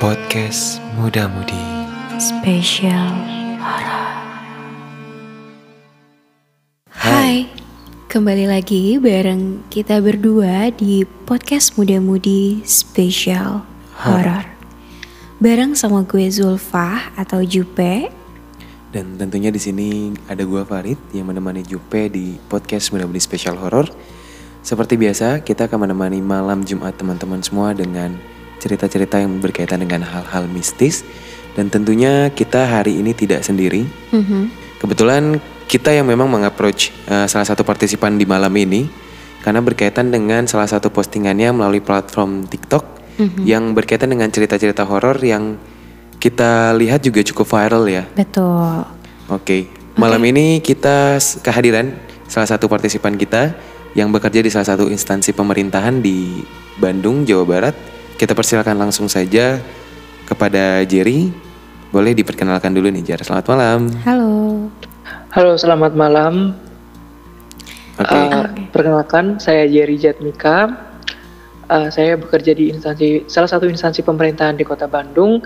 Podcast Muda Mudi Spesial Horor. Hai, kembali lagi bareng kita berdua di podcast Muda Mudi Spesial Horor. Bareng sama gue Zulfa atau Jupe. Dan tentunya di sini ada gua Farid yang menemani Jupe di podcast Muda Mudi Spesial Horor. Seperti biasa, kita akan menemani malam Jumat teman-teman semua dengan cerita-cerita yang berkaitan dengan hal-hal mistis. Dan tentunya kita hari ini tidak sendiri. Mhm. Kebetulan kita yang memang mengapproach eh, salah satu partisipan di malam ini karena berkaitan dengan salah satu postingannya melalui platform TikTok yang berkaitan dengan cerita-cerita horor yang kita lihat juga cukup viral ya. Betul. Oke, malam ini kita kehadiran salah satu partisipan kita yang bekerja di salah satu instansi pemerintahan di Bandung, Jawa Barat. Kita persilakan langsung saja kepada Jerry. Boleh diperkenalkan dulu nih, Jar. Selamat malam. Halo. Halo, selamat malam. Oke. Uh, Perkenalkan, saya Jerry Jatmika. Uh, saya bekerja di instansi salah satu instansi pemerintahan di Kota Bandung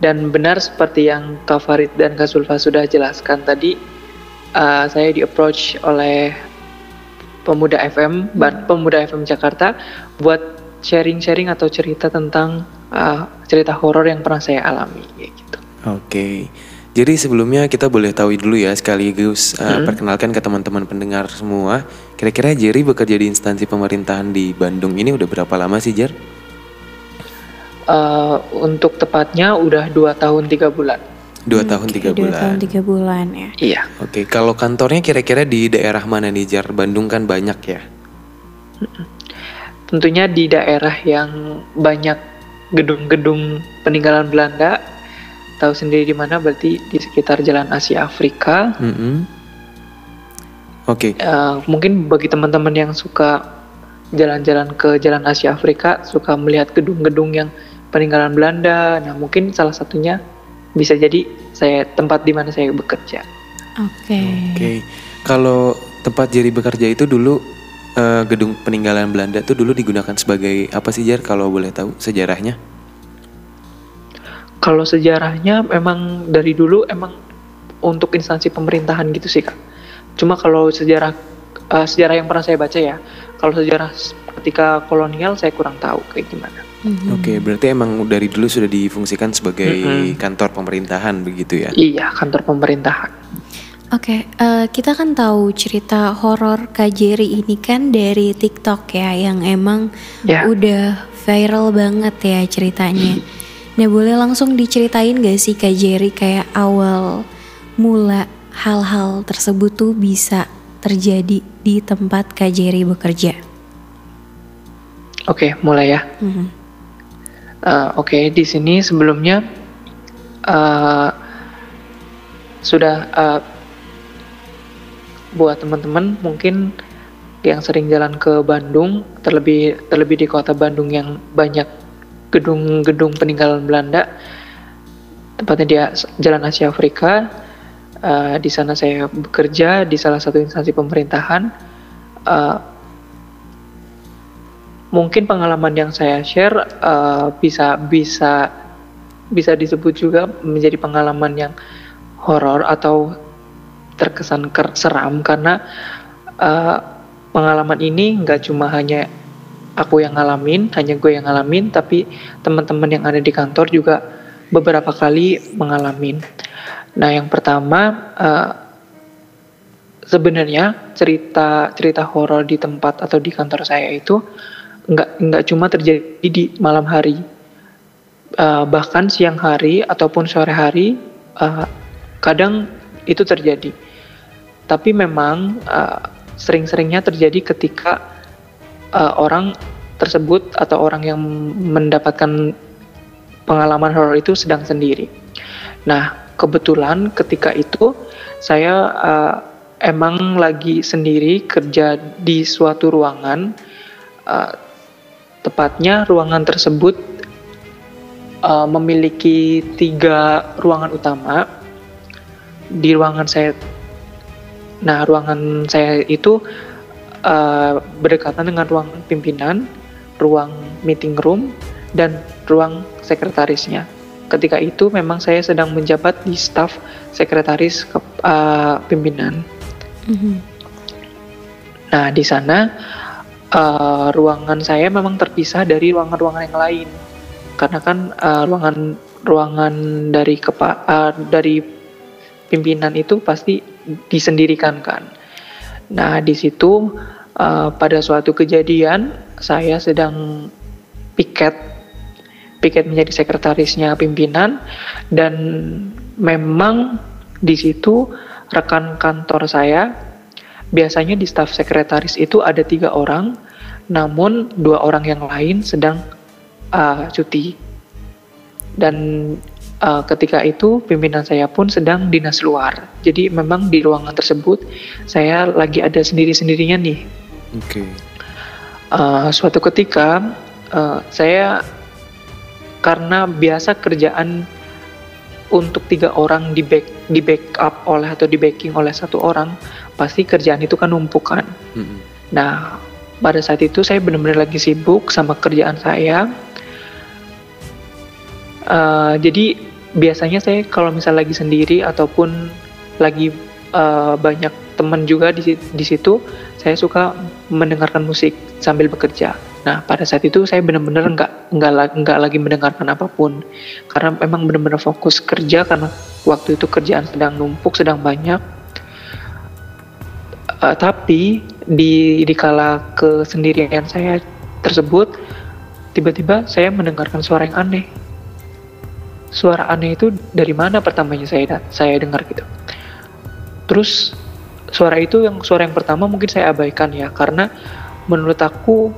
dan benar seperti yang Kak Farid dan Kak Zulfa sudah jelaskan tadi, uh, saya di approach oleh Pemuda FM, Pemuda FM Jakarta buat sharing-sharing atau cerita tentang uh, cerita horor yang pernah saya alami, kayak gitu. Oke. Jadi sebelumnya kita boleh tahu dulu ya sekaligus uh, perkenalkan ke teman-teman pendengar semua. Kira-kira Jerry bekerja di instansi pemerintahan di Bandung ini udah berapa lama sih, Jer? Uh, untuk tepatnya udah dua tahun tiga bulan. Dua tahun Oke, tiga Dua bulan. tahun tiga bulan ya. Iya. Oke, kalau kantornya kira-kira di daerah mana nih, Jar? Bandung kan banyak ya. Tentunya di daerah yang banyak gedung-gedung peninggalan Belanda. Tahu sendiri di mana berarti di sekitar Jalan Asia Afrika. Mm-mm. Oke, Eh, mungkin bagi teman-teman yang suka jalan-jalan ke Jalan Asia Afrika, suka melihat gedung-gedung yang peninggalan Belanda. Nah, mungkin salah satunya bisa jadi saya tempat di mana saya bekerja. Oke. oke. Kalau tempat Jerry bekerja itu dulu eh, gedung peninggalan Belanda tuh dulu digunakan sebagai apa sih, Jar? Kalau boleh tahu sejarahnya? Kalau sejarahnya memang dari dulu emang untuk instansi pemerintahan gitu sih kak. Cuma kalau sejarah eh, sejarah yang pernah saya baca ya, kalau sejarah ketika kolonial saya kurang tahu kayak gimana. Mhm. Oke, berarti emang dari dulu sudah difungsikan sebagai Mm-mm. kantor pemerintahan begitu ya? Iya kantor pemerintahan. Oke, eh, kita kan tahu cerita horor Kak Jerry ini kan dari TikTok ya, yang emang Ya. udah viral banget ya ceritanya. Nah, boleh langsung diceritain gak sih Kak Jerry kayak awal mula hal-hal tersebut tuh bisa terjadi di tempat Kak Jerry bekerja? Oke mulai ya. Mhm. Eh, Oke di sini sebelumnya eh, sudah eh, buat teman-teman mungkin yang sering jalan ke Bandung terlebih terlebih di kota Bandung yang banyak gedung-gedung peninggalan Belanda tepatnya di Jalan Asia Afrika Eh, di sana saya bekerja di salah satu instansi pemerintahan Eh, mungkin pengalaman yang saya share eh, bisa bisa bisa disebut juga menjadi pengalaman yang horor atau terkesan seram karena eh, pengalaman ini nggak cuma hanya aku yang ngalamin, hanya gue yang ngalamin, tapi teman-teman yang ada di kantor juga beberapa kali mengalamin. Nah, yang pertama eh, sebenarnya cerita cerita horor di tempat atau di kantor saya itu nggak nggak cuma terjadi di malam hari, Eh, bahkan siang hari ataupun sore hari eh, kadang itu terjadi. Tapi memang eh, sering-seringnya terjadi ketika eh, orang tersebut atau orang yang mendapatkan pengalaman horor itu sedang sendiri. Nah, kebetulan ketika itu saya eh, emang lagi sendiri kerja di suatu ruangan, eh, tepatnya ruangan tersebut eh, memiliki tiga ruangan utama. Di ruangan saya, nah ruangan saya itu eh, berdekatan dengan ruang pimpinan, ruang meeting room, dan ruang sekretarisnya. Ketika itu memang saya sedang menjabat di staf sekretaris ke, uh, pimpinan. Mhm. Nah, di sana uh, ruangan saya memang terpisah dari ruangan-ruangan yang lain. Karena kan uh, ruangan ruangan dari kepa uh, dari pimpinan itu pasti disendirikan kan. Nah, di situ uh, pada suatu kejadian saya sedang piket piket menjadi sekretarisnya pimpinan dan memang di situ rekan kantor saya biasanya di staf sekretaris itu ada tiga orang namun dua orang yang lain sedang uh, cuti dan uh, ketika itu pimpinan saya pun sedang dinas luar jadi memang di ruangan tersebut saya lagi ada sendiri sendirinya nih Oke. Uh, suatu ketika uh, saya karena biasa kerjaan untuk tiga orang di back di backup oleh atau di backing oleh satu orang pasti kerjaan itu kan numpukan. Mm-mm. Nah pada saat itu saya benar-benar lagi sibuk sama kerjaan saya. Uh, jadi biasanya saya kalau misal lagi sendiri ataupun lagi uh, banyak teman juga di di situ saya suka mendengarkan musik sambil bekerja. Nah pada saat itu saya benar-benar nggak nggak nggak lagi mendengarkan apa pun karena memang benar-benar fokus kerja karena waktu itu kerjaan sedang numpuk sedang banyak. Eh, tapi di di kala kesendirian saya tersebut tiba-tiba saya mendengarkan suara yang aneh. Suara aneh itu dari mana pertamanya saya saya dengar gitu. Terus suara itu yang suara yang pertama mungkin saya abaikan ya karena menurut aku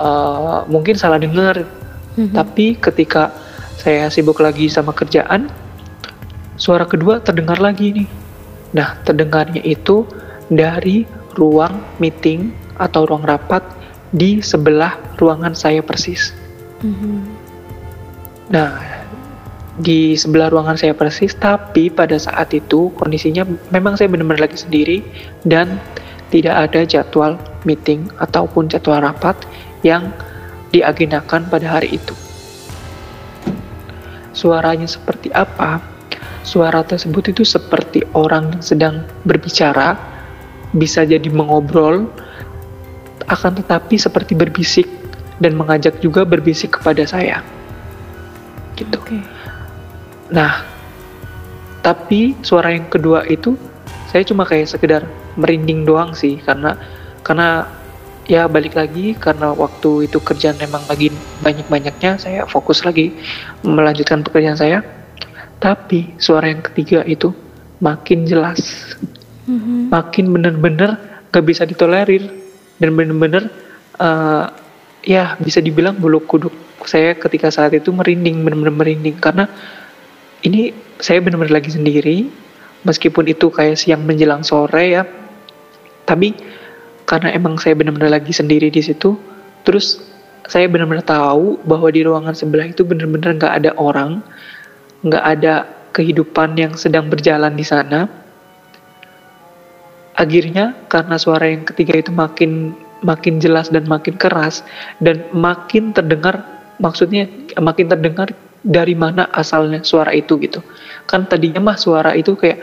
uh, mungkin salah dengar Mhm. tapi ketika saya sibuk lagi sama kerjaan suara kedua terdengar lagi nih nah terdengarnya itu dari ruang meeting atau ruang rapat di sebelah ruangan saya persis Mhm. Nah, di sebelah ruangan saya persis, tapi pada saat itu kondisinya memang saya benar-benar lagi sendiri dan tidak ada jadwal meeting ataupun jadwal rapat yang diagendakan pada hari itu. Suaranya seperti apa? Suara tersebut itu seperti orang sedang berbicara, bisa jadi mengobrol, akan tetapi seperti berbisik dan mengajak juga berbisik kepada saya. Gitu. Oke. Nah, tapi suara yang kedua itu saya cuma kayak sekedar merinding doang sih karena karena ya balik lagi karena waktu itu kerjaan memang lagi banyak-banyaknya saya fokus lagi melanjutkan pekerjaan saya. Tapi suara yang ketiga itu makin jelas, Mhm. makin bener-bener gak bisa ditolerir dan bener-bener eh, ya bisa dibilang bulu kuduk saya ketika saat itu merinding bener-bener merinding karena ini saya benar-benar lagi sendiri meskipun itu kayak siang menjelang sore ya. Tapi karena emang saya benar-benar lagi sendiri di situ terus saya benar-benar tahu bahwa di ruangan sebelah itu benar-benar nggak ada orang nggak ada kehidupan yang sedang berjalan di sana. Akhirnya karena suara yang ketiga itu makin makin jelas dan makin keras dan makin terdengar maksudnya makin terdengar dari mana asalnya suara itu gitu kan tadinya mah suara itu kayak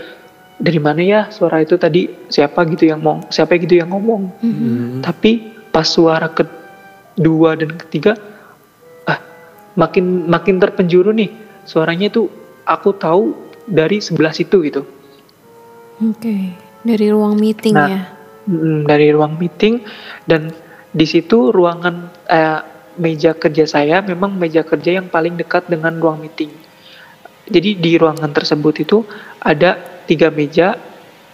dari mana ya suara itu tadi siapa gitu yang ngomong siapa gitu yang ngomong Hmm. tapi pas suara kedua dan ketiga ah makin makin terpenjuru nih suaranya itu aku tahu dari sebelah situ gitu Oke. Dari ruang meeting Nah, ya. Mm, dari ruang meeting dan di situ ruangan eh, meja kerja saya memang meja kerja yang paling dekat dengan ruang meeting. Jadi di ruangan tersebut itu ada tiga meja.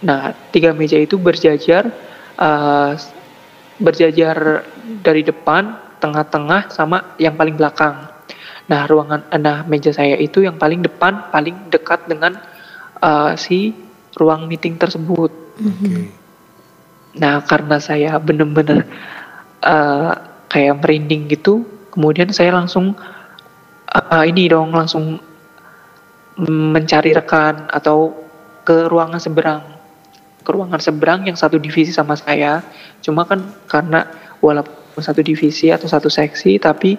Nah, tiga meja itu berjajar eh, berjajar dari depan, tengah-tengah sama yang paling belakang. Nah, ruangan nah meja saya itu yang paling depan, paling dekat dengan eh, si ruang meeting tersebut. Oke. Nah, karena saya bener-bener eh, kayak merinding gitu, kemudian saya langsung eh, ini dong langsung mencari rekan atau ke ruangan seberang, ke ruangan seberang yang satu divisi sama saya. Cuma kan karena walaupun satu divisi atau satu seksi, tapi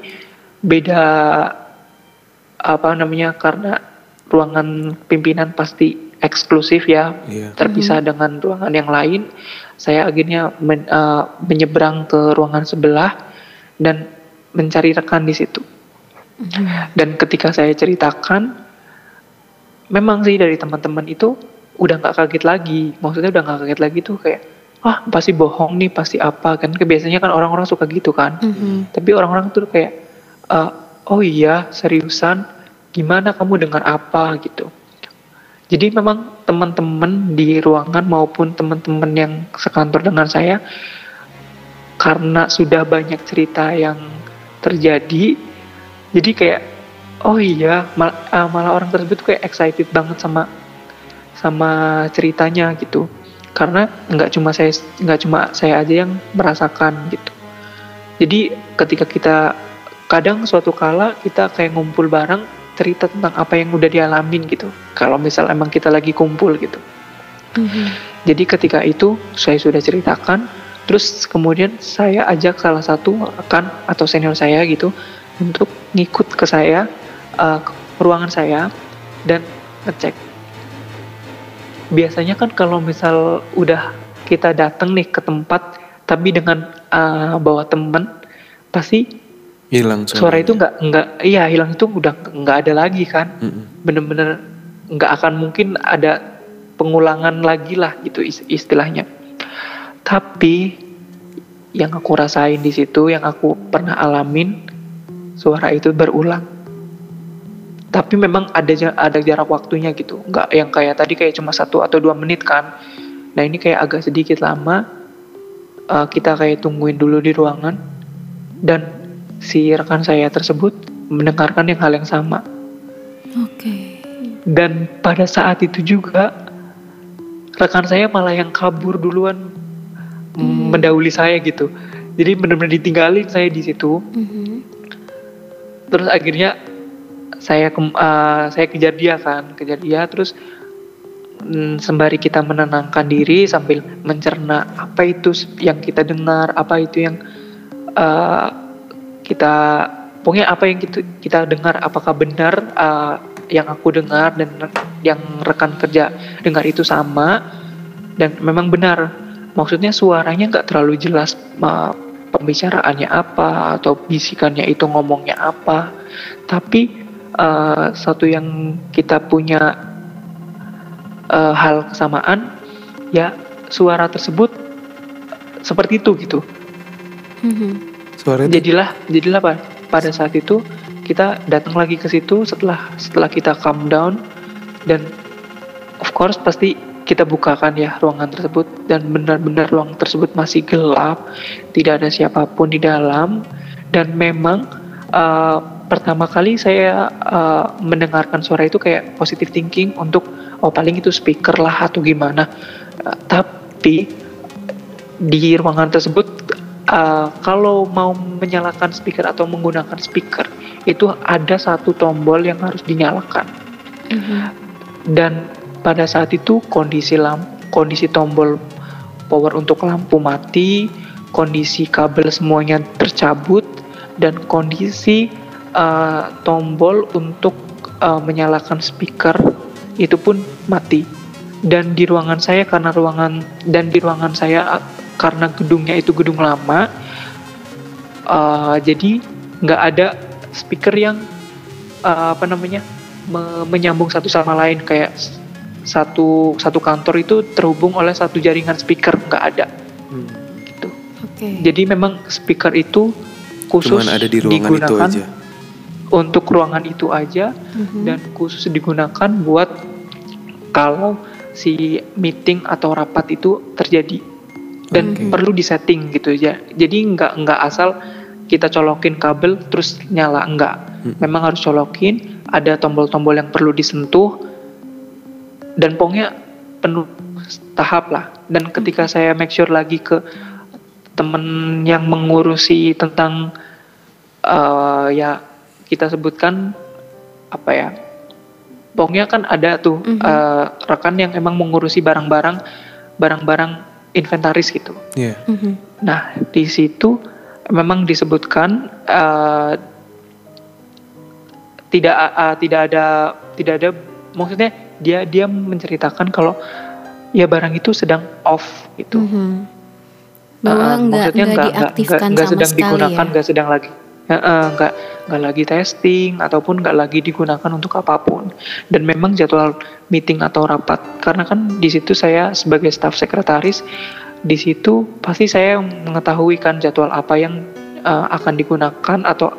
beda apa namanya karena ruangan pimpinan pasti eksklusif ya. Iya. terpisah dengan ruangan yang lain. Saya akhirnya men- eh, menyeberang ke ruangan sebelah dan mencari rekan di situ. Dan ketika saya ceritakan memang sih dari teman-teman itu udah nggak kaget lagi. Maksudnya udah nggak kaget lagi tuh kayak ah pasti bohong nih pasti apa kan. Biasanya kan orang-orang suka gitu kan. Mhm. tapi orang-orang tuh kayak "Eh, oh iya seriusan? Gimana kamu dengar apa? gitu. Jadi memang teman-teman di ruangan maupun teman-teman yang sekantor dengan saya karena sudah banyak cerita yang terjadi jadi kayak oh iya mal- ah, malah orang tersebut tuh kayak excited banget sama sama ceritanya gitu. Karena nggak cuma saya nggak cuma saya aja yang merasakan gitu. Jadi ketika kita kadang suatu kala kita kayak ngumpul bareng cerita tentang apa yang udah dialamin gitu. Kalau misal emang kita lagi kumpul gitu. Mhm. jadi ketika itu saya sudah ceritakan, terus kemudian saya ajak salah satu rekan atau senior saya gitu untuk ngikut ke saya uh, ke ruangan saya dan ngecek. Biasanya kan kalau misal udah kita datang nih ke tempat tapi dengan uh, bawa temen pasti Hilang suara itu nggak nggak iya hilang itu udah nggak ada lagi kan Mm-mm. bener-bener nggak akan mungkin ada pengulangan lagi lah gitu is- istilahnya. Tapi yang aku rasain di situ, yang aku pernah alamin, suara itu berulang. Tapi memang ada ada jarak waktunya gitu, nggak yang kayak tadi kayak cuma satu atau dua menit kan. Nah ini kayak agak sedikit lama. Eh, kita kayak tungguin dulu di ruangan dan si rekan saya tersebut mendengarkan yang hal yang sama Oke. dan pada saat itu juga rekan saya malah yang kabur duluan mm, mendahului saya gitu. Jadi benar-benar ditinggalin saya di situ. Mhm. terus akhirnya saya kem- eh, saya kejar dia kan kejar dia. Terus mm, sembari kita menenangkan diri sambil mencerna apa itu yang kita dengar apa itu yang eh, kita pokoknya apa yang kita, kita dengar apakah benar eh, yang aku dengar dan yang rekan kerja dengar itu sama dan memang benar maksudnya suaranya nggak terlalu jelas ma- pembicaraannya apa atau bisikannya itu ngomongnya apa. Tapi eh, satu yang kita punya eh, hal kesamaan ya suara tersebut seperti itu gitu. Mhm. Suara itu? Jadilah jadilah pa- pada saat itu kita datang lagi ke situ setelah setelah kita calm down dan of course pasti kita bukakan ya ruangan tersebut. Dan benar-benar ruang tersebut masih gelap tidak ada siapa pun di dalam. Dan memang uh, pertama kali saya uh, mendengarkan suara itu kayak positive thinking untuk oh paling itu speaker lah atau gimana. Uh, tapi di ruangan tersebut uh, kalau mau menyalakan speaker atau menggunakan speaker itu ada satu tombol yang harus dinyalakan. Mhm. dan pada saat itu kondisi lampu kondisi tombol power untuk lampu mati kondisi kabel semuanya tercabut dan kondisi uh, tombol untuk uh, menyalakan speaker itu pun mati. Dan di ruangan saya karena ruangan dan di ruangan saya uh, karena gedungnya itu gedung lama uh, jadi nggak ada speaker yang uh, apa namanya me- menyambung satu sama lain kayak satu satu kantor itu terhubung oleh satu jaringan speaker nggak ada Hmm. gitu Oke. jadi memang speaker itu khusus cuman ada di ruangan itu digunakan aja. untuk ruangan itu aja Mhm. dan khusus digunakan buat kalau si meeting atau rapat itu terjadi dan Oke. perlu disetting gitu ya jadi nggak nggak asal kita colokin kabel terus nyala enggak Hmm. memang harus colokin ada tombol-tombol yang perlu disentuh dan pokoknya penuh tahap lah dan ketika saya make sure lagi ke temen yang mengurusi tentang eh, ya kita sebutkan apa ya pokoknya kan ada tuh Mhm. eh, rekan yang emang mengurusi barang-barang barang-barang inventaris gitu Iya. Mhm. Nah, di situ memang disebutkan eh, tidak uh, tidak ada tidak ada maksudnya dia dia menceritakan kalau ya barang itu sedang off gitu. Mhm. Bahwa Uh, nggak maksudnya nggak nggak- nggak- diaktifkan nggak sama sedang sekali digunakan ya. nggak sedang lagi eh, nggak nggak lagi testing ataupun nggak lagi digunakan untuk apa pun dan memang jadwal meeting atau rapat karena kan di situ saya sebagai staf sekretaris di situ pasti saya mengetahui kan jadwal apa yang eh, akan digunakan atau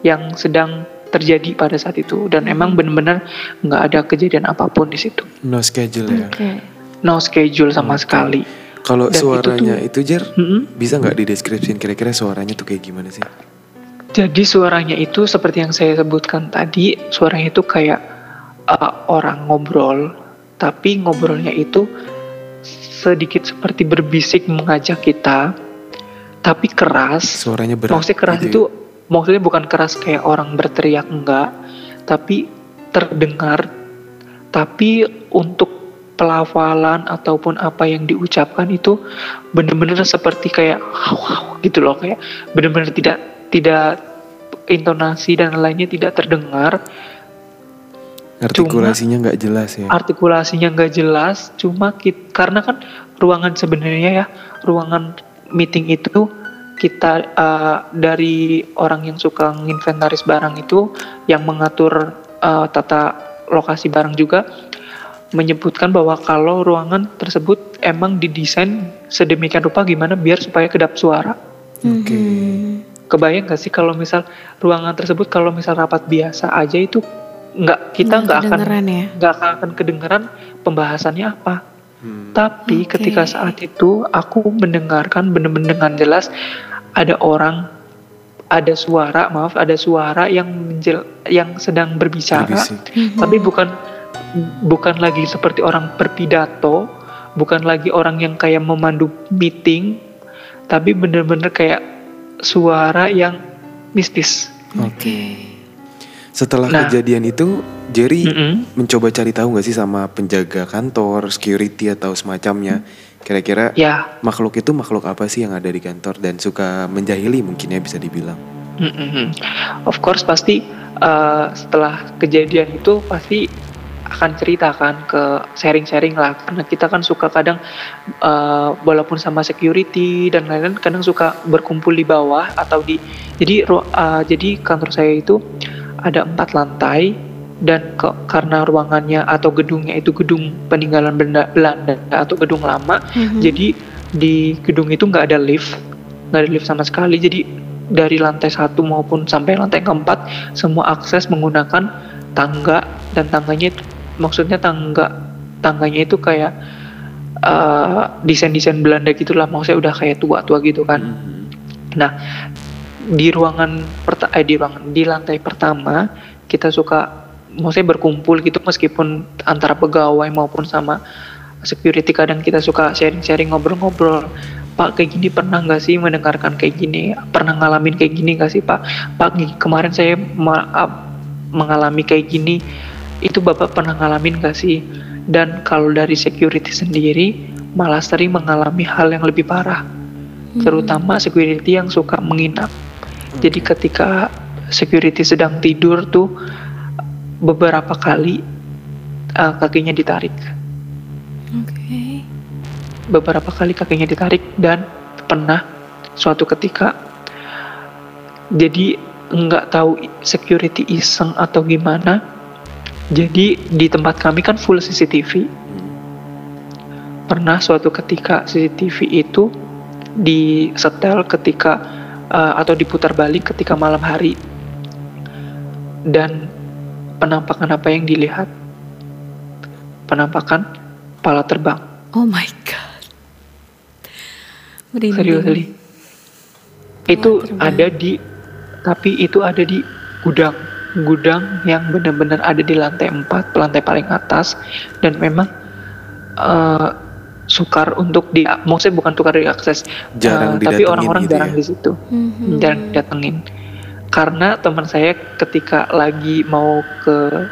yang sedang terjadi pada saat itu dan emang benar-benar nggak ada kejadian apa pun di situ No schedule ya. Oke. no schedule sama Oke. sekali Kalau itu suaranya itu, tuh- Jer, Mm-mm. bisa nggak dideskripsiin kira-kira suaranya tuh kayak gimana sih? Jadi suaranya itu seperti yang saya sebutkan tadi, suaranya itu kayak uh, orang ngobrol, tapi ngobrolnya itu sedikit seperti berbisik mengajak kita, tapi keras. Suaranya berat. Maksudnya keras gitu itu, maksudnya bukan keras kayak orang berteriak enggak, tapi terdengar. Tapi untuk pelafalan ataupun apa yang diucapkan itu benar-benar seperti kayak wow gitu loh kayak benar-benar tidak tidak intonasi dan lainnya tidak terdengar ya. Artikulasinya nggak jelas ya. artikulasinya nggak jelas cuma kit, karena kan ruangan sebenarnya ya ruangan meeting itu kita uh, dari orang yang suka nginventaris barang itu yang mengatur uh, tata lokasi barang juga menyebutkan bahwa kalau ruangan tersebut emang didesain sedemikian rupa gimana biar supaya kedap suara Oke. Mhm. kebayang gak sih kalau misal ruangan tersebut kalau misal rapat biasa aja itu nggak kita Nggak akan ya. nggak akan kedengeran pembahasannya apa Hmm. tapi Oke. ketika saat itu aku mendengarkan benar-benar dengan jelas ada orang ada suara maaf ada suara yang menjel, yang sedang berbicara Berbisik. Mhm. tapi bukan bukan lagi seperti orang berpidato bukan lagi orang yang kayak memandu meeting tapi benar-benar kayak suara yang mistis Oke. Setelah Nah. kejadian itu, Jerry Mm-mm. mencoba cari tahu nggak sih sama penjaga kantor, security atau semacamnya. Kira-kira ya makhluk itu makhluk apa sih yang ada di kantor dan suka menjahili mungkin ya bisa dibilang. Mm-mm. Of course pasti uh, setelah kejadian itu pasti akan ceritakan ke sharing-sharing lah karena kita kan suka kadang uh, walaupun sama security dan lain-lain kadang suka berkumpul di bawah atau di jadi uh, jadi kantor saya itu ada empat lantai dan ke- karena ruangannya atau gedungnya itu gedung peninggalan Belanda, Belanda atau gedung lama Mhm. jadi di gedung itu nggak ada lift, nggak ada lift sama sekali. Jadi dari lantai satu maupun sampai lantai keempat semua akses menggunakan tangga dan tangganya itu maksudnya tangga tangganya itu kayak eh, desain-desain Belanda gitulah. Maksudnya udah kayak tua-tua gitu kan. Mhm. Nah di ruangan perta eh, di ruangan di lantai pertama kita suka maksudnya berkumpul gitu meskipun antara pegawai maupun sama security kadang kita suka sharing-sharing ngobrol-ngobrol Pak kayak gini pernah nggak sih mendengarkan kayak gini? Pernah ngalamin kayak gini nggak sih Pak? Pak kemarin saya ma- a- mengalami kayak gini itu Bapak pernah ngalamin nggak sih? Dan kalau dari security sendiri malah sering mengalami hal yang lebih parah terutama security yang suka menginap. Jadi ketika security sedang tidur tuh beberapa kali uh, kakinya ditarik, Oke. beberapa kali kakinya ditarik dan pernah suatu ketika jadi nggak tahu security iseng atau gimana. Jadi di tempat kami kan full CCTV. Pernah suatu ketika CCTV itu disetel ketika uh, atau diputar balik ketika malam hari dan penampakan apa yang dilihat penampakan kepala terbang Oh my god. Merinding. serius Ali. itu terbang. ada di tapi itu ada di gudang gudang yang benar-benar ada di lantai 4 lantai paling atas dan memang eh, sukar untuk di maksudnya bukan tukar diakses Jarang eh, tapi orang-orang gitu jarang ya? di situ Mhm. jarang datengin karena teman saya ketika lagi mau ke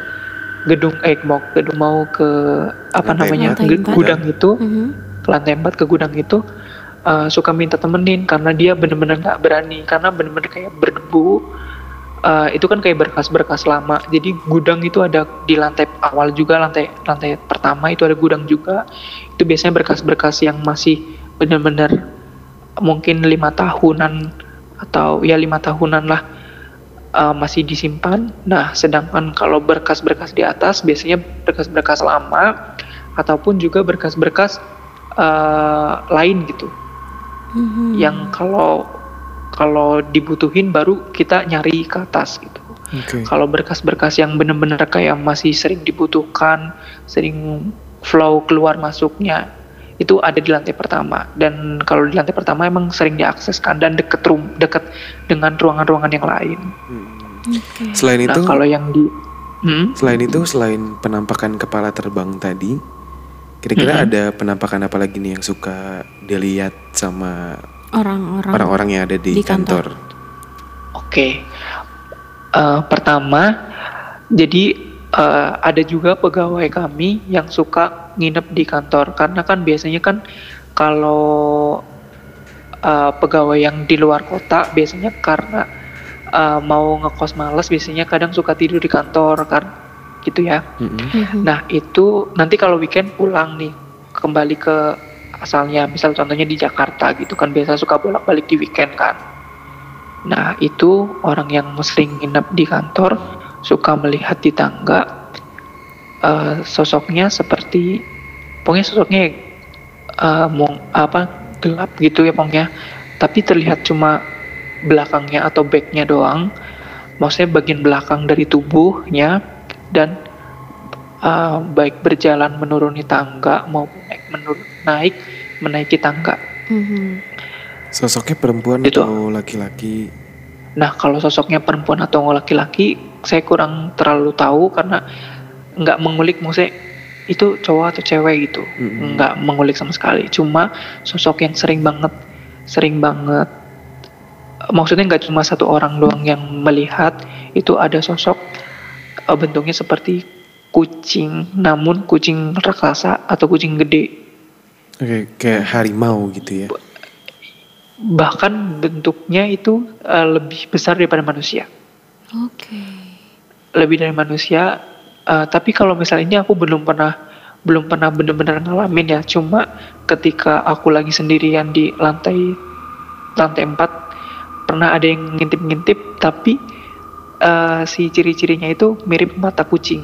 gedung eh mau ke gedung mau ke apa Lantai namanya empat. Lantai empat. gudang itu Mhm. ke lantai 4 ke gudang itu uh, suka minta temenin karena dia bener-bener nggak berani karena bener-bener kayak berdebu uh, itu kan kayak berkas-berkas lama. Jadi gudang itu ada di lantai awal juga, lantai lantai pertama itu ada gudang juga. Itu biasanya berkas-berkas yang masih benar-benar mungkin lima tahunan atau ya lima tahunan lah uh, masih disimpan. Nah, sedangkan kalau berkas-berkas di atas biasanya berkas-berkas lama ataupun juga berkas-berkas uh, lain gitu. Mm-hmm. Yang kalau kalau dibutuhin baru kita nyari ke atas gitu. Okay. Kalau berkas-berkas yang benar-benar kayak masih sering dibutuhkan, sering flow keluar masuknya itu ada di lantai pertama dan kalau di lantai pertama emang sering diakseskan dan deket rum deket dengan ruangan-ruangan yang lain. Hmm. Okay. Selain nah, itu kalau yang di hmm? selain itu selain penampakan kepala terbang tadi, kira-kira hmm. ada penampakan apa lagi nih yang suka dilihat sama orang-orang orang-orang yang ada di, di kantor. kantor. Oke, okay. uh, eh, pertama, jadi uh, ada juga pegawai kami yang suka nginep di kantor karena kan biasanya kan kalau uh, pegawai yang di luar kota biasanya karena uh, mau ngekos males biasanya kadang suka tidur di kantor kan gitu ya. Mm-hmm. Nah itu nanti kalau weekend pulang nih kembali ke asalnya misal contohnya di Jakarta gitu kan biasa suka bolak-balik di weekend kan nah itu orang yang sering nginep di kantor suka melihat di tangga uh, sosoknya seperti pokoknya sosoknya uh, mau apa gelap gitu ya pokoknya tapi terlihat cuma belakangnya atau backnya doang maksudnya bagian belakang dari tubuhnya dan uh, baik berjalan menuruni tangga maupun naik menurun naik menaiki tangga. Mm-hmm. Sosoknya perempuan itu. atau laki-laki? Nah kalau sosoknya perempuan atau laki-laki saya kurang terlalu tahu karena nggak mengulik maksudnya itu cowok atau cewek gitu mm-hmm. nggak mengulik sama sekali cuma sosok yang sering banget sering banget maksudnya nggak cuma satu orang doang yang melihat itu ada sosok uh, bentuknya seperti kucing namun kucing raksasa atau kucing gede Oke, kayak harimau gitu ya. Bahkan bentuknya itu uh, lebih besar daripada manusia. Oke. Okay. Lebih dari manusia, uh, tapi kalau misalnya ini aku belum pernah belum pernah benar-benar ngalamin ya. Cuma ketika aku lagi sendirian di lantai lantai 4 pernah ada yang ngintip-ngintip tapi uh, si ciri-cirinya itu mirip mata kucing.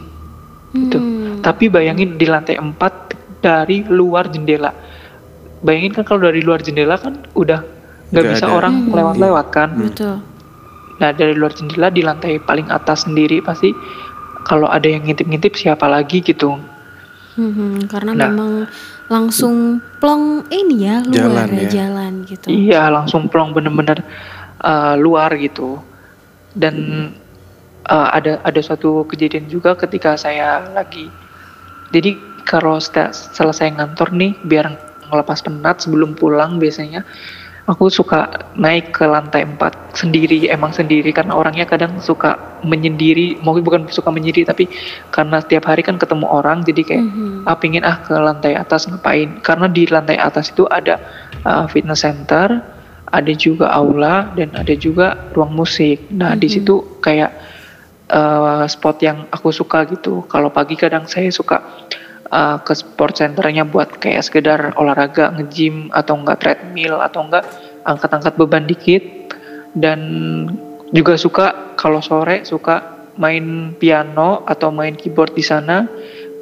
Gitu. Hmm. Tapi bayangin di lantai 4 dari luar jendela. Bayangin kan kalau dari luar jendela kan udah nggak bisa ada. orang hmm. lewat-lewat kan. Hmm. Betul. Nah dari luar jendela di lantai paling atas sendiri pasti kalau ada yang ngintip-ngintip siapa lagi gitu. Hmm, karena nah, memang langsung plong ini ya luar jalan, ya. jalan gitu. Iya langsung plong bener-bener uh, luar gitu. Dan uh, ada ada suatu kejadian juga ketika saya lagi jadi kalau selesai ngantor nih biar ngelepas penat sebelum pulang biasanya aku suka naik ke lantai 4 sendiri emang sendiri karena orangnya kadang suka menyendiri mungkin bukan suka menyendiri tapi karena setiap hari kan ketemu orang jadi kayak mm-hmm. ah pingin ah ke lantai atas ngapain karena di lantai atas itu ada uh, fitness center ada juga aula dan ada juga ruang musik nah mm-hmm. di situ kayak uh, spot yang aku suka gitu kalau pagi kadang saya suka uh, ke sport centernya buat kayak sekedar olahraga nge-gym atau enggak treadmill atau enggak angkat-angkat beban dikit dan juga suka kalau sore suka main piano atau main keyboard di sana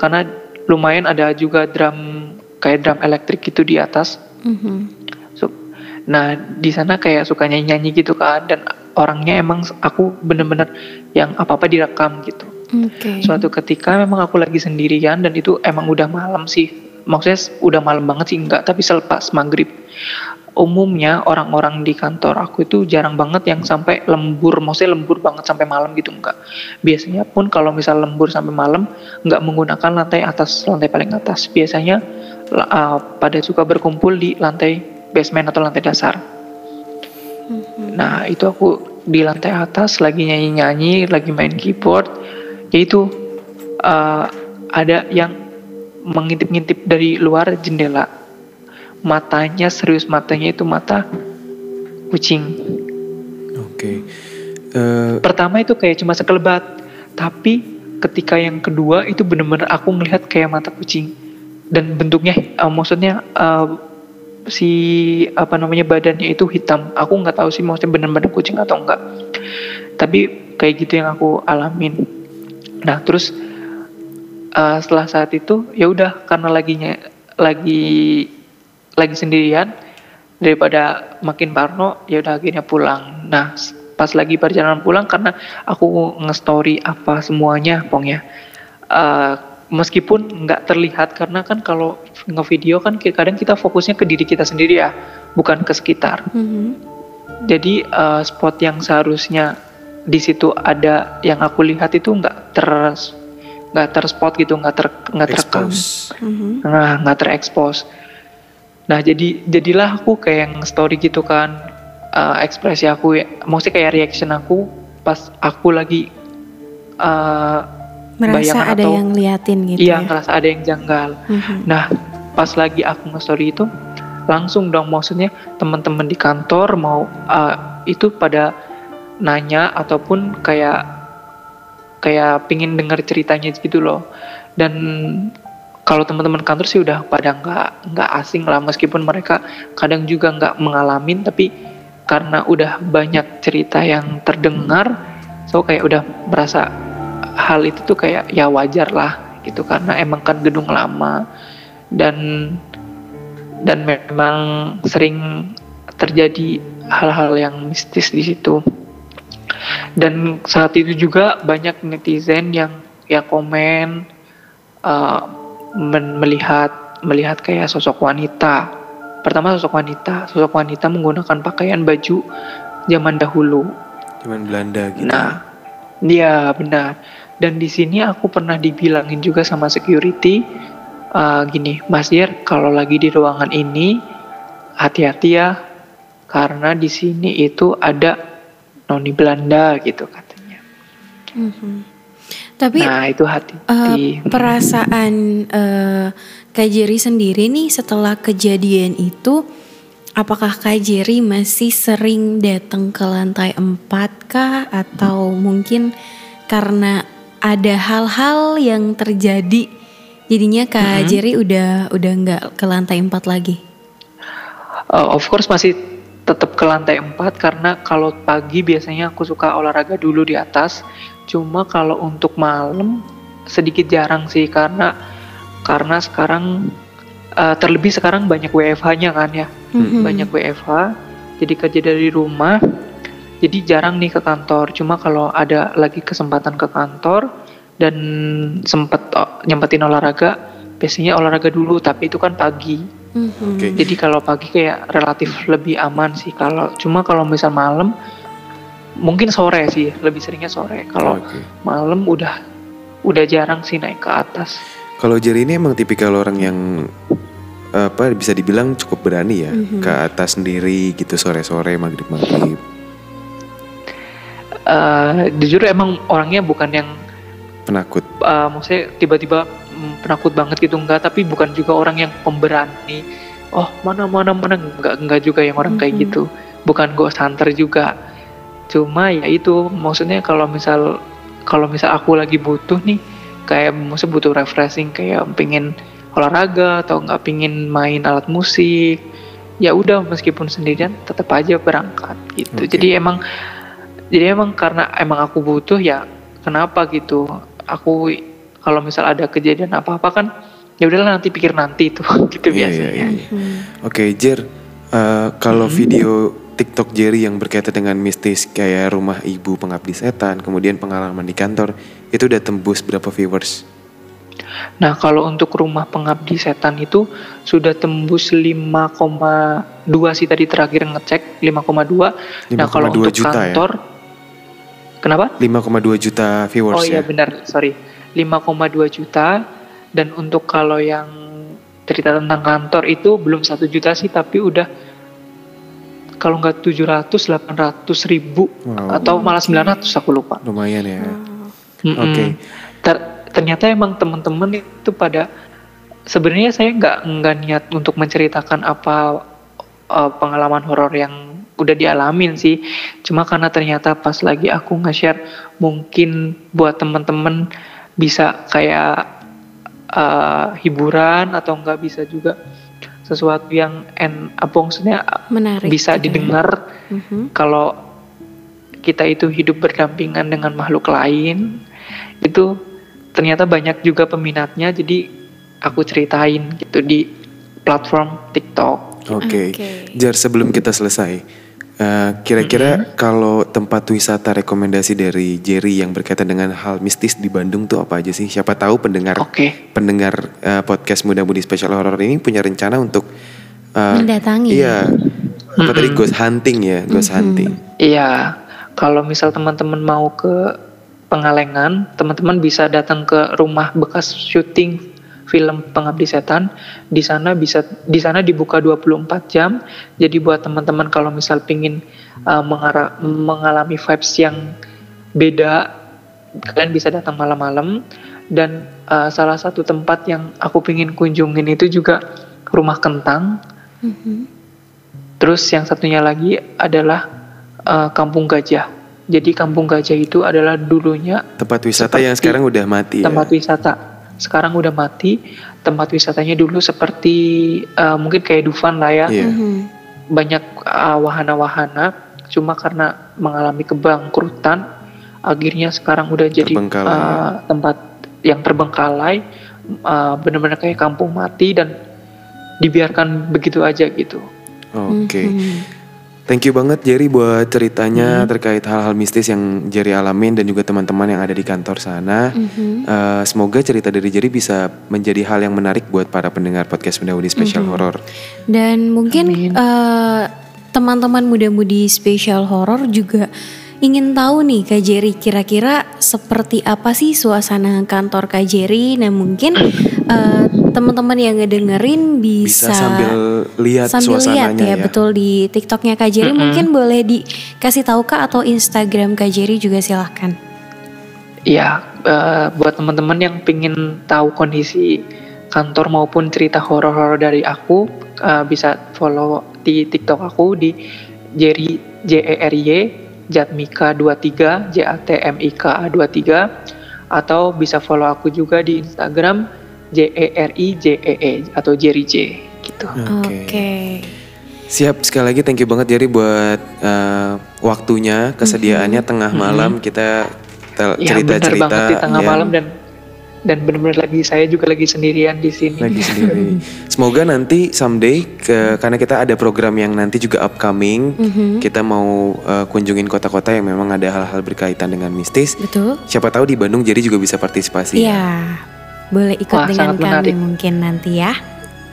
karena lumayan ada juga drum kayak drum elektrik gitu di atas. Mm-hmm. So, nah di sana kayak suka nyanyi-nyanyi gitu kan dan orangnya emang aku bener-bener yang apa-apa direkam gitu. Okay. Suatu ketika memang aku lagi sendirian dan itu emang udah malam sih. Maksudnya udah malam banget sih enggak, tapi selepas maghrib. Umumnya orang-orang di kantor aku itu jarang banget yang sampai lembur, maksudnya lembur banget sampai malam gitu enggak. Biasanya pun kalau misal lembur sampai malam enggak menggunakan lantai atas, lantai paling atas. Biasanya uh, pada suka berkumpul di lantai basement atau lantai dasar. Mm-hmm. Nah itu aku di lantai atas lagi nyanyi-nyanyi, lagi main keyboard yaitu uh, ada yang mengintip-ngintip dari luar jendela. Matanya serius matanya itu mata kucing. Oke. Okay. Eh, pertama itu kayak cuma sekelebat. Tapi ketika yang kedua itu bener-bener aku ngelihat kayak mata kucing. Dan bentuknya eh, maksudnya eh, si apa namanya badannya itu hitam. Aku nggak tahu sih maksudnya bener-bener kucing atau enggak tapi kayak gitu yang aku alamin nah terus eh, setelah saat itu ya udah karena laginya lagi lagi sendirian daripada makin parno ya udah akhirnya pulang. Nah pas lagi perjalanan pulang karena aku nge-story apa semuanya pokoknya Eh, meskipun nggak terlihat karena kan kalau ngevideo kan kadang kita fokusnya ke diri kita sendiri ya bukan ke sekitar. Mhm. jadi eh, spot yang seharusnya di situ ada yang aku lihat itu nggak ter nggak terspot gitu nggak ter nggak terekam. Mhm. nah nggak terekspos nah jadi jadilah aku kayak yang story gitu kan eh, ekspresi aku ya maksudnya kayak reaction aku pas aku lagi eh, Merasa bayangan ada atau- yang liatin gitu iya ya. ngerasa ada yang janggal Mhm. Nah, pas lagi aku nge-story itu langsung dong maksudnya teman-teman di kantor mau uh, itu pada nanya ataupun kayak kayak pingin dengar ceritanya gitu loh. Dan kalau teman-teman kantor sih udah pada nggak nggak asing lah. Meskipun mereka kadang juga nggak mengalamin tapi karena udah banyak cerita yang terdengar so kayak udah merasa hal itu tuh kayak ya wajar lah gitu. Karena emang kan gedung lama dan dan memang sering terjadi hal-hal yang mistis di situ dan saat itu juga banyak netizen yang ya komen uh, men- melihat melihat kayak sosok wanita pertama sosok wanita sosok wanita menggunakan pakaian baju zaman dahulu Cuman Belanda gitu. Nah, iya benar. Dan di sini aku pernah dibilangin juga sama security, uh, gini, Mas Yer, kalau lagi di ruangan ini hati-hati ya, karena di sini itu ada noni Belanda gitu katanya. Mhm. Tapi nah itu eh, hati-hati. perasaan eh, Kak Jerry sendiri nih setelah kejadian itu apakah Kak Jerry masih sering datang ke lantai 4 kah atau mungkin karena ada hal-hal yang terjadi jadinya Kak Jerry udah udah nggak ke lantai 4 lagi. Uh, of course masih tetap ke lantai 4 karena kalau pagi biasanya aku suka olahraga dulu di atas. Cuma kalau untuk malam sedikit jarang sih karena karena sekarang uh, terlebih sekarang banyak WFH-nya kan ya. Mhm. Banyak WFH. Jadi kerja dari rumah. Jadi jarang nih ke kantor. Cuma kalau ada lagi kesempatan ke kantor dan sempet oh, nyempetin olahraga, biasanya olahraga dulu tapi itu kan pagi. Mhm. Oke. Jadi kalau pagi kayak relatif lebih aman sih. Kalau cuma kalau misal malam mungkin sore sih, lebih seringnya sore. Kalau Oke. malam udah udah jarang sih naik ke atas. Kalau Jerry ini emang tipikal orang yang apa bisa dibilang cukup berani ya Mhm. ke atas sendiri gitu sore-sore maghrib-maghrib. Eh, jujur emang orangnya bukan yang Penakut. eh, maksudnya tiba-tiba penakut banget gitu enggak, tapi bukan juga orang yang pemberani. Oh mana mana mana enggak enggak juga yang orang kayak Mhm. gitu. Bukan ghost hunter juga. Cuma ya itu maksudnya kalau misal kalau misal aku lagi butuh nih kayak maksudnya butuh refreshing kayak pingin olahraga atau nggak pingin main alat musik ya udah meskipun sendirian tetap aja berangkat gitu Oke. jadi emang jadi emang karena emang aku butuh ya kenapa gitu aku kalau misal ada kejadian apa apa kan ya udahlah nanti pikir nanti tuh gitu Iya, biasanya iya, iya. Mhm. Oke, Jer. eh, kalau Hmm. video TikTok Jerry yang berkaitan dengan mistis kayak rumah ibu pengabdi setan, kemudian pengalaman di kantor, itu udah tembus berapa viewers? Nah, kalau untuk rumah pengabdi setan itu sudah tembus 5,2 sih tadi terakhir ngecek 5,2. Nah, kalau 5,2 untuk juta ya? kantor Kenapa? 5,2 juta viewers Oh ya. iya benar, sorry. 5,2 juta dan untuk kalau yang cerita tentang kantor itu belum satu juta sih tapi udah kalau nggak 700 800 ribu Wow. atau malah 900 aku lupa. Lumayan ya. Mm-mm. Oke. Ter- ternyata emang temen-temen itu pada sebenarnya saya nggak nggak niat untuk menceritakan apa uh, pengalaman horor yang udah dialamin sih cuma karena ternyata pas lagi aku nge-share mungkin buat temen-temen bisa kayak uh, hiburan atau enggak bisa juga sesuatu yang en apa maksudnya Menarik bisa gitu ya. didengar Mhm. kalau kita itu hidup berdampingan dengan makhluk lain itu ternyata banyak juga peminatnya jadi aku ceritain gitu di platform TikTok Oke. Oke. Jar sebelum kita selesai, eh, kira-kira kalau tempat wisata rekomendasi dari Jerry yang berkaitan dengan hal mistis di Bandung tuh apa aja sih? Siapa tahu pendengar Oke. pendengar eh, podcast Muda Mudi Special Horror ini punya rencana untuk eh, Mendatangi. Iya. Apa tadi ghost hunting ya, ghost hunting. Iya, kalau misal teman-teman mau ke Pengalengan, teman-teman bisa datang ke rumah bekas syuting film Pengabdi Setan. Di sana bisa di sana dibuka 24 jam. Jadi buat teman-teman kalau misal pingin uh, mengara- mengalami vibes yang beda, kalian bisa datang malam-malam. Dan uh, salah satu tempat yang aku pingin kunjungin itu juga rumah kentang. Mhm. Terus yang satunya lagi adalah uh, Kampung Gajah. Jadi Kampung Gajah itu adalah dulunya Tempat wisata Seperti yang sekarang udah mati ya. tempat wisata. Sekarang udah mati. Tempat wisatanya dulu seperti uh, mungkin kayak Dufan lah ya. Iya. Mhm. Banyak uh, wahana-wahana. Cuma karena mengalami kebangkrutan, akhirnya sekarang udah jadi uh, tempat yang terbengkalai, uh, benar-benar kayak kampung mati dan dibiarkan begitu aja gitu. Oke. Mhm. Thank you banget Jerry buat ceritanya terkait hal-hal mistis yang Jerry alamin dan juga teman-teman yang ada di kantor sana. Mhm. Eh, semoga cerita dari Jerry bisa menjadi hal yang menarik buat para pendengar podcast Muda Mudi Special Horror. Dan mungkin eh, teman-teman muda-mudi spesial horor juga ingin tahu nih Kak Jerry kira-kira seperti apa sih suasana kantor Kak Jerry. Nah mungkin eh, teman-teman yang ngedengerin Bisa, bisa, sambil lihat sambil lihat suasananya ya, ya. betul di TikToknya Kak Jerry mungkin boleh dikasih tahu Kak atau Instagram Kak Jerry juga silahkan. Iya, eh, buat teman-teman yang pingin tahu kondisi kantor maupun cerita horor-horor dari aku, eh, bisa follow di TikTok aku di Jerry J E R Y Jatmika 23 J A T M I K A 23 atau bisa follow aku juga di Instagram J E R I J E E atau Jerry J gitu. Oke. Siap sekali lagi thank you banget Jerry buat eh, waktunya, kesediaannya tengah malam kita tel- Ya benar cerita-cerita banget di tengah ya, malam dan dan benar-benar lagi saya juga lagi sendirian di sini. lagi sendiri. Semoga nanti someday ke, karena kita ada program yang nanti juga upcoming, Mhm. kita mau eh, kunjungin kota-kota yang memang ada hal-hal berkaitan dengan mistis. Betul. Siapa tahu di Bandung Jerry juga bisa partisipasi. Iya. Boleh ikut Wah, dengan kami menarik. mungkin nanti ya.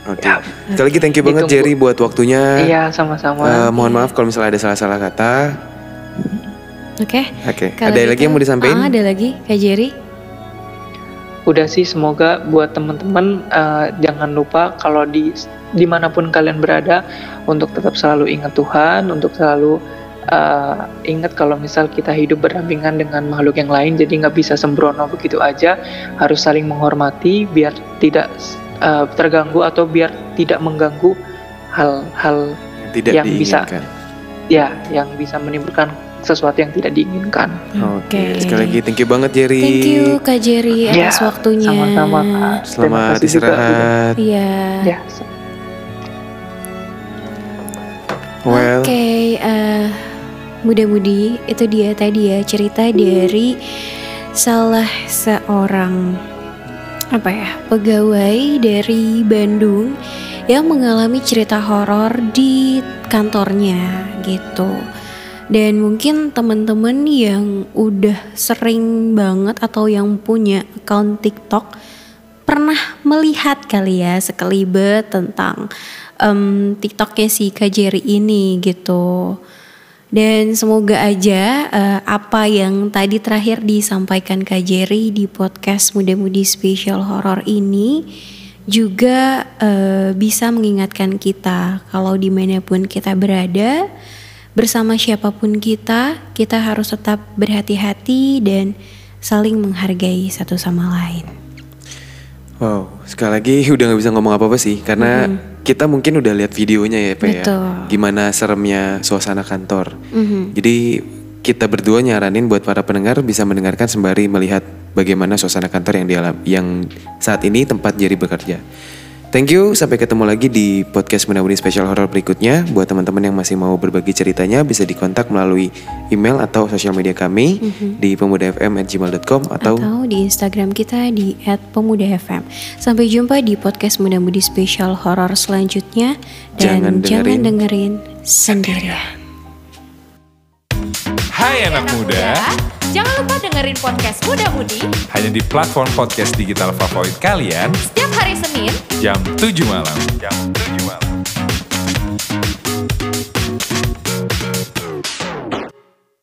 Oke. Ya. Sekali lagi thank you banget Ditunggu. Jerry buat waktunya. Iya, sama-sama. Eh, mohon maaf kalau misalnya ada salah-salah kata. Oke. Oke. Kalau Ada lagi gitu- yang mau disampaikan? Ah, ada lagi Kak Jerry. Udah sih, semoga buat teman-teman eh, jangan lupa kalau di di mana pun kalian berada untuk tetap selalu ingat Tuhan, untuk selalu eh, ingat kalau misal kita hidup berdampingan dengan makhluk yang lain, jadi nggak bisa sembrono begitu aja, harus saling menghormati biar tidak eh, terganggu atau biar tidak mengganggu hal-hal Tidak yang bisa- diinginkan. ya yang bisa menimbulkan sesuatu yang tidak diinginkan. Oke. Sekali lagi thank you banget Jerry. Thank you Kak Jerry Ya, atas waktunya. Sama-sama Selamat kasih juga udah- istirahat. Iya. Ya, Well, Oke, eh, muda-mudi itu dia tadi ya cerita dari salah seorang apa ya pegawai dari Bandung yang mengalami cerita horor di kantornya gitu. Dan mungkin teman-teman yang udah sering banget atau yang punya account TikTok pernah melihat kali ya sekelibet tentang em, TikToknya si Kak Jerry ini gitu. Dan semoga aja eh, apa yang tadi terakhir disampaikan Kak Jerry di podcast Muda-Mudi Special Horror ini juga eh, bisa mengingatkan kita kalau di mana pun kita berada bersama siapa pun kita, kita harus tetap berhati-hati dan saling menghargai satu sama lain. Wow. Sekali lagi udah nggak bisa ngomong apa-apa sih karena Mm-hmm. kita mungkin udah lihat videonya ya, Pe ya. Gimana seremnya suasana kantor. Mhm. Jadi kita berdua nyaranin buat para pendengar bisa mendengarkan sembari melihat bagaimana suasana kantor yang dialam yang saat ini tempat Jerry bekerja. Thank you, sampai ketemu lagi di podcast Menabuni Special Horror berikutnya. Buat teman-teman yang masih mau berbagi ceritanya bisa dikontak melalui email atau sosial media kami di pemudafm@gmail.com atau, atau di Instagram kita di @pemudafm. Sampai jumpa di podcast Muda Mudi Spesial Horor selanjutnya dan Jangan jangan dengerin dengerin sendirian. Hai anak muda, Jangan lupa dengerin podcast Muda Mudi hanya di platform podcast digital favorit kalian setiap hari Senin jam 7 malam. Jam 7 malam.